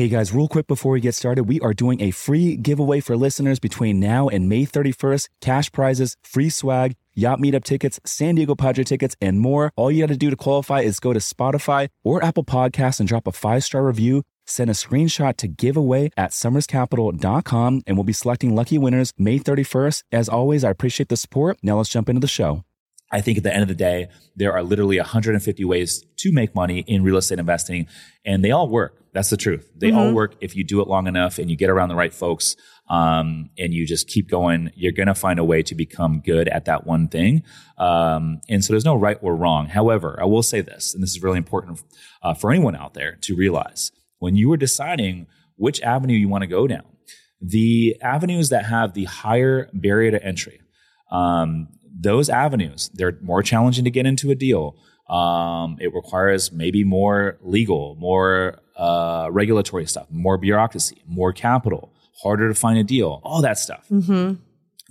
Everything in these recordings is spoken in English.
Hey guys, real quick before we get started, we are doing a free giveaway for listeners between now and May 31st. Cash prizes, free swag, yacht meetup tickets, San Diego Padre tickets, and more. All you got to do to qualify is go to Spotify or Apple Podcasts and drop a five star review. Send a screenshot to giveaway at somerscapital.com and we'll be selecting lucky winners May 31st. As always, I appreciate the support. Now let's jump into the show. I think at the end of the day, there are literally 150 ways to make money in real estate investing, and they all work. That's the truth. They mm-hmm. all work if you do it long enough and you get around the right folks um, and you just keep going. You're going to find a way to become good at that one thing. Um, and so there's no right or wrong. However, I will say this, and this is really important uh, for anyone out there to realize when you are deciding which avenue you want to go down, the avenues that have the higher barrier to entry, um, those avenues, they're more challenging to get into a deal. Um, it requires maybe more legal, more uh, regulatory stuff, more bureaucracy, more capital, harder to find a deal, all that stuff. Mm-hmm.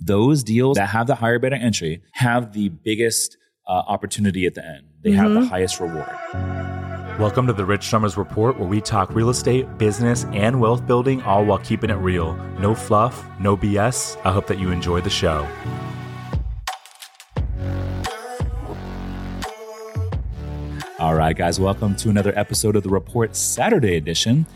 Those deals that have the higher beta entry have the biggest uh, opportunity at the end. They mm-hmm. have the mm-hmm. highest reward. Welcome to the Rich Somers Report, where we talk real estate, business, and wealth building, all while keeping it real. No fluff, no BS. I hope that you enjoy the show. All right, guys, welcome to another episode of the Report Saturday edition.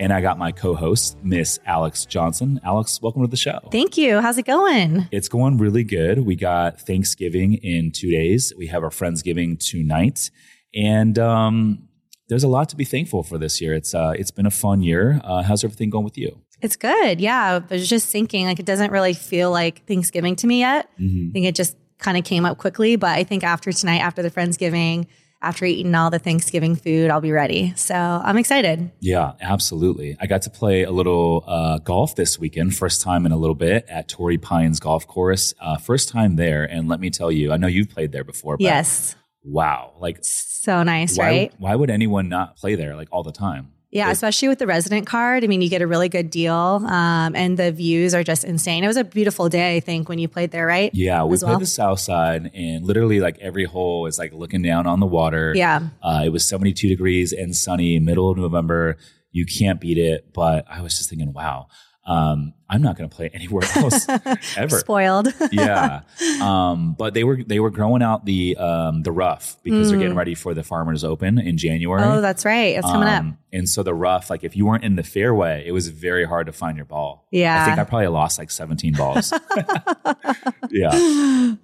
And I got my co host, Miss Alex Johnson. Alex, welcome to the show. Thank you. How's it going? It's going really good. We got Thanksgiving in two days, we have our Friendsgiving tonight. And um, there's a lot to be thankful for this year. It's uh, it's been a fun year. Uh, how's everything going with you? It's good. Yeah, I was just thinking like it doesn't really feel like Thanksgiving to me yet. Mm-hmm. I think it just kind of came up quickly, but I think after tonight, after the Friendsgiving, after eating all the Thanksgiving food, I'll be ready. So I'm excited. Yeah, absolutely. I got to play a little uh, golf this weekend, first time in a little bit at Torrey Pines Golf Course. Uh, first time there. And let me tell you, I know you've played there before. yes. Wow. Like, so nice, why, right? Why would anyone not play there like all the time? Yeah, especially with the resident card. I mean, you get a really good deal, um, and the views are just insane. It was a beautiful day, I think, when you played there, right? Yeah, we As played well? the south side, and literally, like every hole is like looking down on the water. Yeah, uh, it was seventy two degrees and sunny, middle of November. You can't beat it. But I was just thinking, wow, um, I'm not going to play anywhere else ever. Spoiled. yeah. Um, but they were they were growing out the um, the rough because mm. they're getting mm. ready for the Farmers Open in January. Oh, that's right. It's coming up. Um, and so the rough, like if you weren't in the fairway, it was very hard to find your ball. Yeah. I think I probably lost like 17 balls. yeah.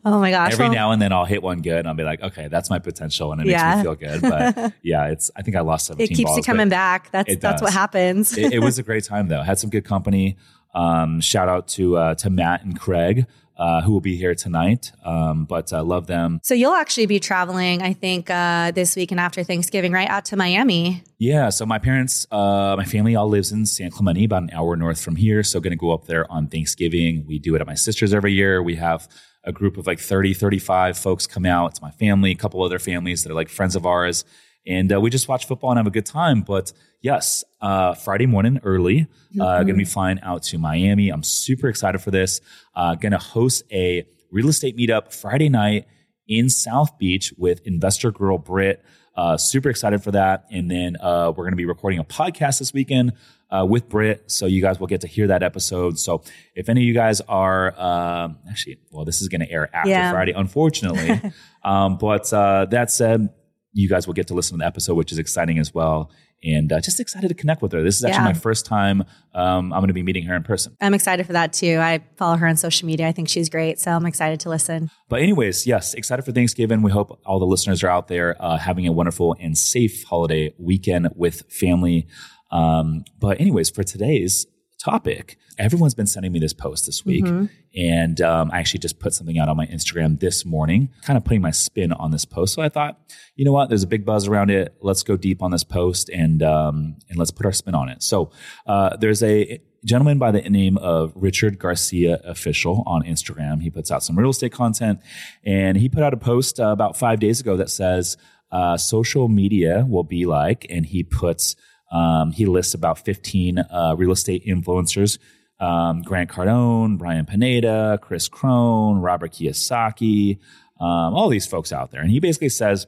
Oh my gosh. Every well, now and then I'll hit one good and I'll be like, okay, that's my potential and it yeah. makes me feel good. But yeah, it's I think I lost 17 It keeps balls, you coming back. That's that's what happens. it, it was a great time though. Had some good company. Um, shout out to uh, to Matt and Craig. Uh, who will be here tonight. Um, but I uh, love them. So you'll actually be traveling, I think, uh, this week and after Thanksgiving, right out to Miami. Yeah. So my parents, uh, my family all lives in San Clemente, about an hour north from here. So going to go up there on Thanksgiving. We do it at my sister's every year. We have a group of like 30, 35 folks come out. It's my family, a couple other families that are like friends of ours. And uh, we just watch football and have a good time. But yes, uh, Friday morning early, uh, mm-hmm. gonna be flying out to Miami. I'm super excited for this. Uh, gonna host a real estate meetup Friday night in South Beach with investor girl Britt. Uh, super excited for that. And then uh, we're going to be recording a podcast this weekend uh, with Britt. So you guys will get to hear that episode. So if any of you guys are uh, actually, well, this is going to air after yeah. Friday, unfortunately. um, but uh, that said, you guys will get to listen to the episode, which is exciting as well and uh, just excited to connect with her. This is actually yeah. my first time um, I'm going to be meeting her in person. I'm excited for that too. I follow her on social media. I think she's great, so I'm excited to listen. But anyways, yes, excited for Thanksgiving. We hope all the listeners are out there uh, having a wonderful and safe holiday weekend with family. Um, but anyways, for today's topic, everyone's been sending me this post this week. Mm-hmm. And um, I actually just put something out on my Instagram this morning, kind of putting my spin on this post. So I thought, you know what? There's a big buzz around it. Let's go deep on this post and um, and let's put our spin on it. So uh, there's a gentleman by the name of Richard Garcia Official on Instagram. He puts out some real estate content, and he put out a post uh, about five days ago that says uh, social media will be like, and he puts um, he lists about 15 uh, real estate influencers um, Grant Cardone, Ryan Pineda, Chris Crone, Robert Kiyosaki, um, all these folks out there. And he basically says,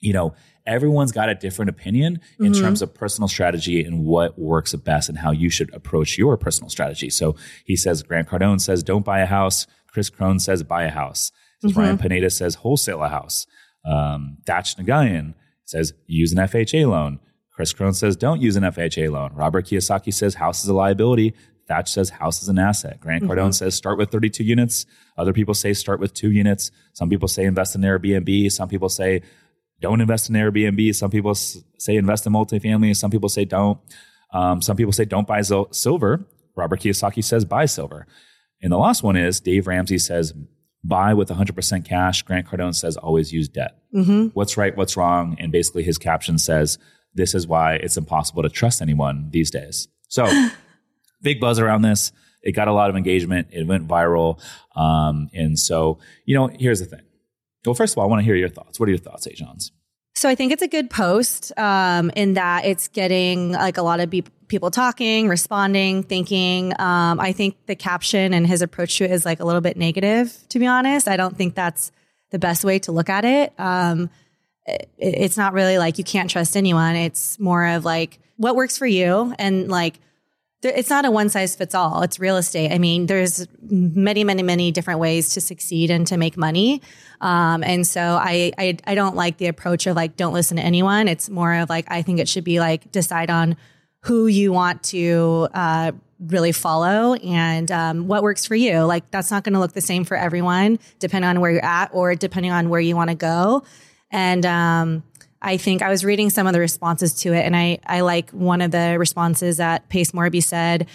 you know, everyone's got a different opinion in mm-hmm. terms of personal strategy and what works best and how you should approach your personal strategy. So he says, Grant Cardone says, don't buy a house. Chris Crone says, buy a house. Mm-hmm. Ryan Pineda says, wholesale a house. Um, Thach Nguyen says, use an FHA loan. Chris Crone says, don't use an FHA loan. Robert Kiyosaki says, house is a liability. Thach says house is an asset. Grant Cardone mm-hmm. says start with 32 units. Other people say start with two units. Some people say invest in Airbnb. Some people say don't invest in Airbnb. Some people say invest in multifamily. Some people say don't. Um, some people say don't buy silver. Robert Kiyosaki says buy silver. And the last one is Dave Ramsey says buy with 100% cash. Grant Cardone says always use debt. Mm-hmm. What's right? What's wrong? And basically his caption says this is why it's impossible to trust anyone these days. So big buzz around this. It got a lot of engagement. It went viral. Um, and so, you know, here's the thing. Well, first of all, I want to hear your thoughts. What are your thoughts, Ajans? So I think it's a good post um, in that it's getting like a lot of be- people talking, responding, thinking. Um, I think the caption and his approach to it is like a little bit negative, to be honest. I don't think that's the best way to look at it. Um, it it's not really like you can't trust anyone. It's more of like what works for you and like it's not a one size fits all. It's real estate. I mean, there's many, many, many different ways to succeed and to make money. Um, and so I, I, I don't like the approach of like, don't listen to anyone. It's more of like, I think it should be like, decide on who you want to, uh, really follow and um, what works for you. Like that's not going to look the same for everyone, depending on where you're at or depending on where you want to go. And um, I think I was reading some of the responses to it, and I I like one of the responses that Pace Morby said.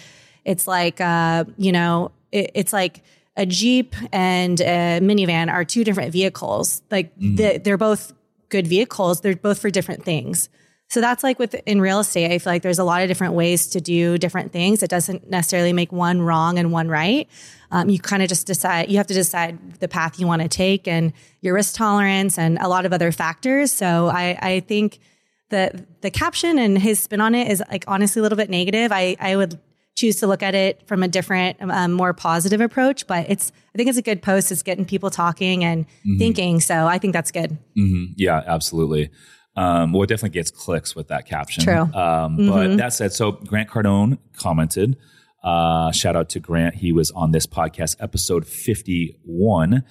It's like uh, you know, it, it's like a Jeep and a minivan are two different vehicles. Like mm. the, they're both good vehicles. They're both for different things. So that's like with in real estate, I feel like there's a lot of different ways to do different things. It doesn't necessarily make one wrong and one right. Um, you kind of just decide, you have to decide the path you want to take and your risk tolerance and a lot of other factors. So I, I think the, the caption and his spin on it is like honestly a little bit negative. I, I would choose to look at it from a different, um, more positive approach, but it's, I think it's a good post. It's getting people talking and mm-hmm. thinking. So I think that's good. Mm-hmm. Yeah, absolutely. Um, well, it definitely gets clicks with that caption. True. Um, mm-hmm. But that said, so Grant Cardone commented, uh, shout out to Grant. He was on this podcast, episode 51.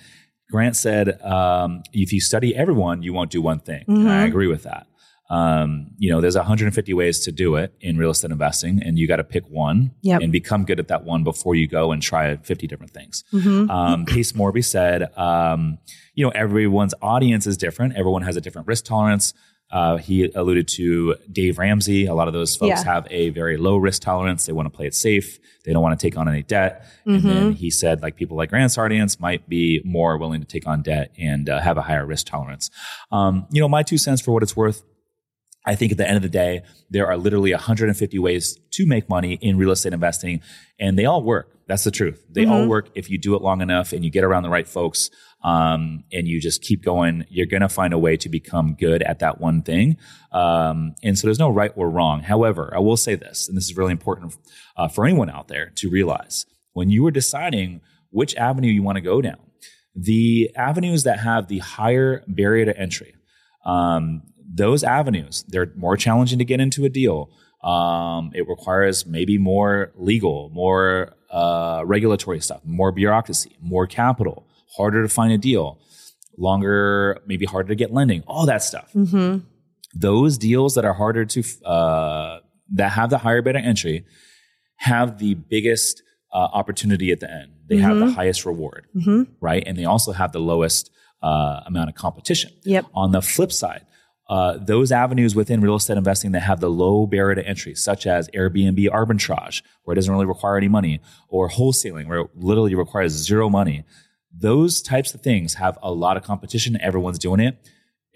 Grant said, um, if you study everyone, you won't do one thing. Mm-hmm. I agree with that. Um, you know, there's 150 ways to do it in real estate investing, and you got to pick one yep. and become good at that one before you go and try 50 different things. Mm-hmm. Um, Pace Morby said, um, you know, everyone's audience is different. Everyone has a different risk tolerance. Uh, he alluded to Dave Ramsey. A lot of those folks yeah. have a very low risk tolerance. They want to play it safe. They don't want to take on any debt. Mm-hmm. And then he said, like people like Grant's audience might be more willing to take on debt and uh, have a higher risk tolerance. Um, you know, my two cents for what it's worth. I think at the end of the day, there are literally 150 ways to make money in real estate investing, and they all work. That's the truth. They mm-hmm. all work if you do it long enough and you get around the right folks um, and you just keep going. You're going to find a way to become good at that one thing. Um, and so there's no right or wrong. However, I will say this, and this is really important uh, for anyone out there to realize when you are deciding which avenue you want to go down, the avenues that have the higher barrier to entry, um, those avenues, they're more challenging to get into a deal. Um, it requires maybe more legal, more uh, regulatory stuff, more bureaucracy, more capital, harder to find a deal, longer, maybe harder to get lending, all that stuff. Mm-hmm. Those deals that are harder to, uh, that have the higher beta entry have the biggest uh, opportunity at the end. They mm-hmm. have the mm-hmm. highest reward, mm-hmm. right? And they also have the lowest uh, amount of competition. Yep. On the flip side, uh, those avenues within real estate investing that have the low barrier to entry, such as Airbnb arbitrage, where it doesn't really require any money, or wholesaling, where it literally requires zero money. Those types of things have a lot of competition. Everyone's doing it.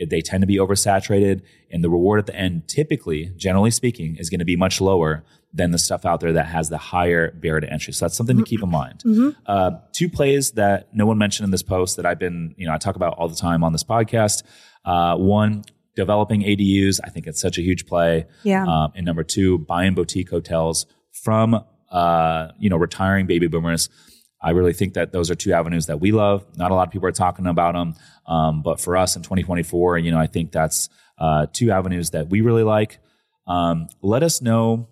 They tend to be oversaturated, and the reward at the end, typically, generally speaking, is going to be much lower than the stuff out there that has the higher barrier to entry. So that's something to keep in mind. Mm-hmm. Uh, two plays that no one mentioned in this post that I've been, you know, I talk about all the time on this podcast. Uh, one, developing ADUs. I think it's such a huge play. Yeah. Um, and number two, buying boutique hotels from, uh, you know, retiring baby boomers. I really think that those are two avenues that we love. Not a lot of people are talking about them. Um, but for us in 2024, you know, I think that's, uh, two avenues that we really like. Um, let us know,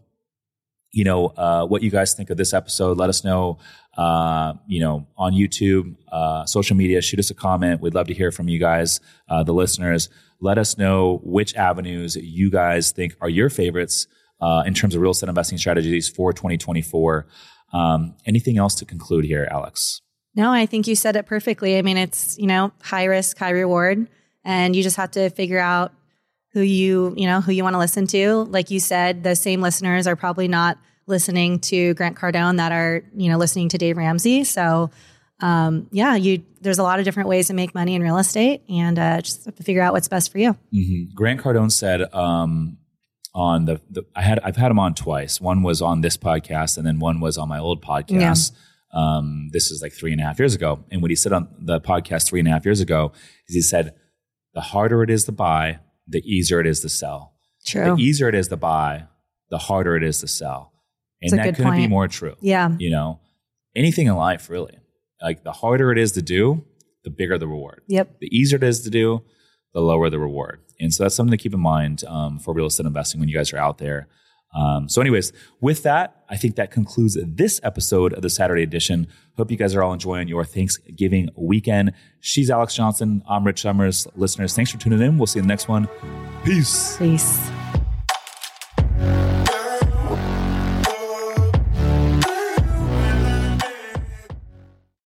you know, uh, what you guys think of this episode. Let us know, uh, you know, on YouTube, uh, social media. Shoot us a comment. We'd love to hear from you guys, uh, the listeners. Let us know which avenues you guys think are your favorites uh, in terms of real estate investing strategies for 2024. Um, anything else to conclude here, Alex? No, I think you said it perfectly. I mean, it's, you know, high risk, high reward. And you just have to figure out who you, you know, who you want to listen to. Like you said, the same listeners are probably not listening to Grant Cardone that are, you know, listening to Dave Ramsey. So, um, yeah, you there's a lot of different ways to make money in real estate, and uh, just have to figure out what's best for you. Mm-hmm. Grant Cardone said um, on the, the, I had I've had him on twice. One was on this podcast, and then one was on my old podcast. Yeah. Um, this is like three and a half years ago. And what he said on the podcast three and a half years ago is he said, "The harder it is to buy, the easier it is to sell. True. The easier it is to buy, the harder it is to sell." And that couldn't point. be more true. Yeah. You know, anything in life really. Like the harder it is to do, the bigger the reward. Yep. The easier it is to do, the lower the reward. And so that's something to keep in mind um, for real estate investing when you guys are out there. Um, so, anyways, with that, I think that concludes this episode of the Saturday edition. Hope you guys are all enjoying your Thanksgiving weekend. She's Alex Johnson. I'm Rich Somers. Listeners, thanks for tuning in. We'll see you in the next one. Peace. Peace.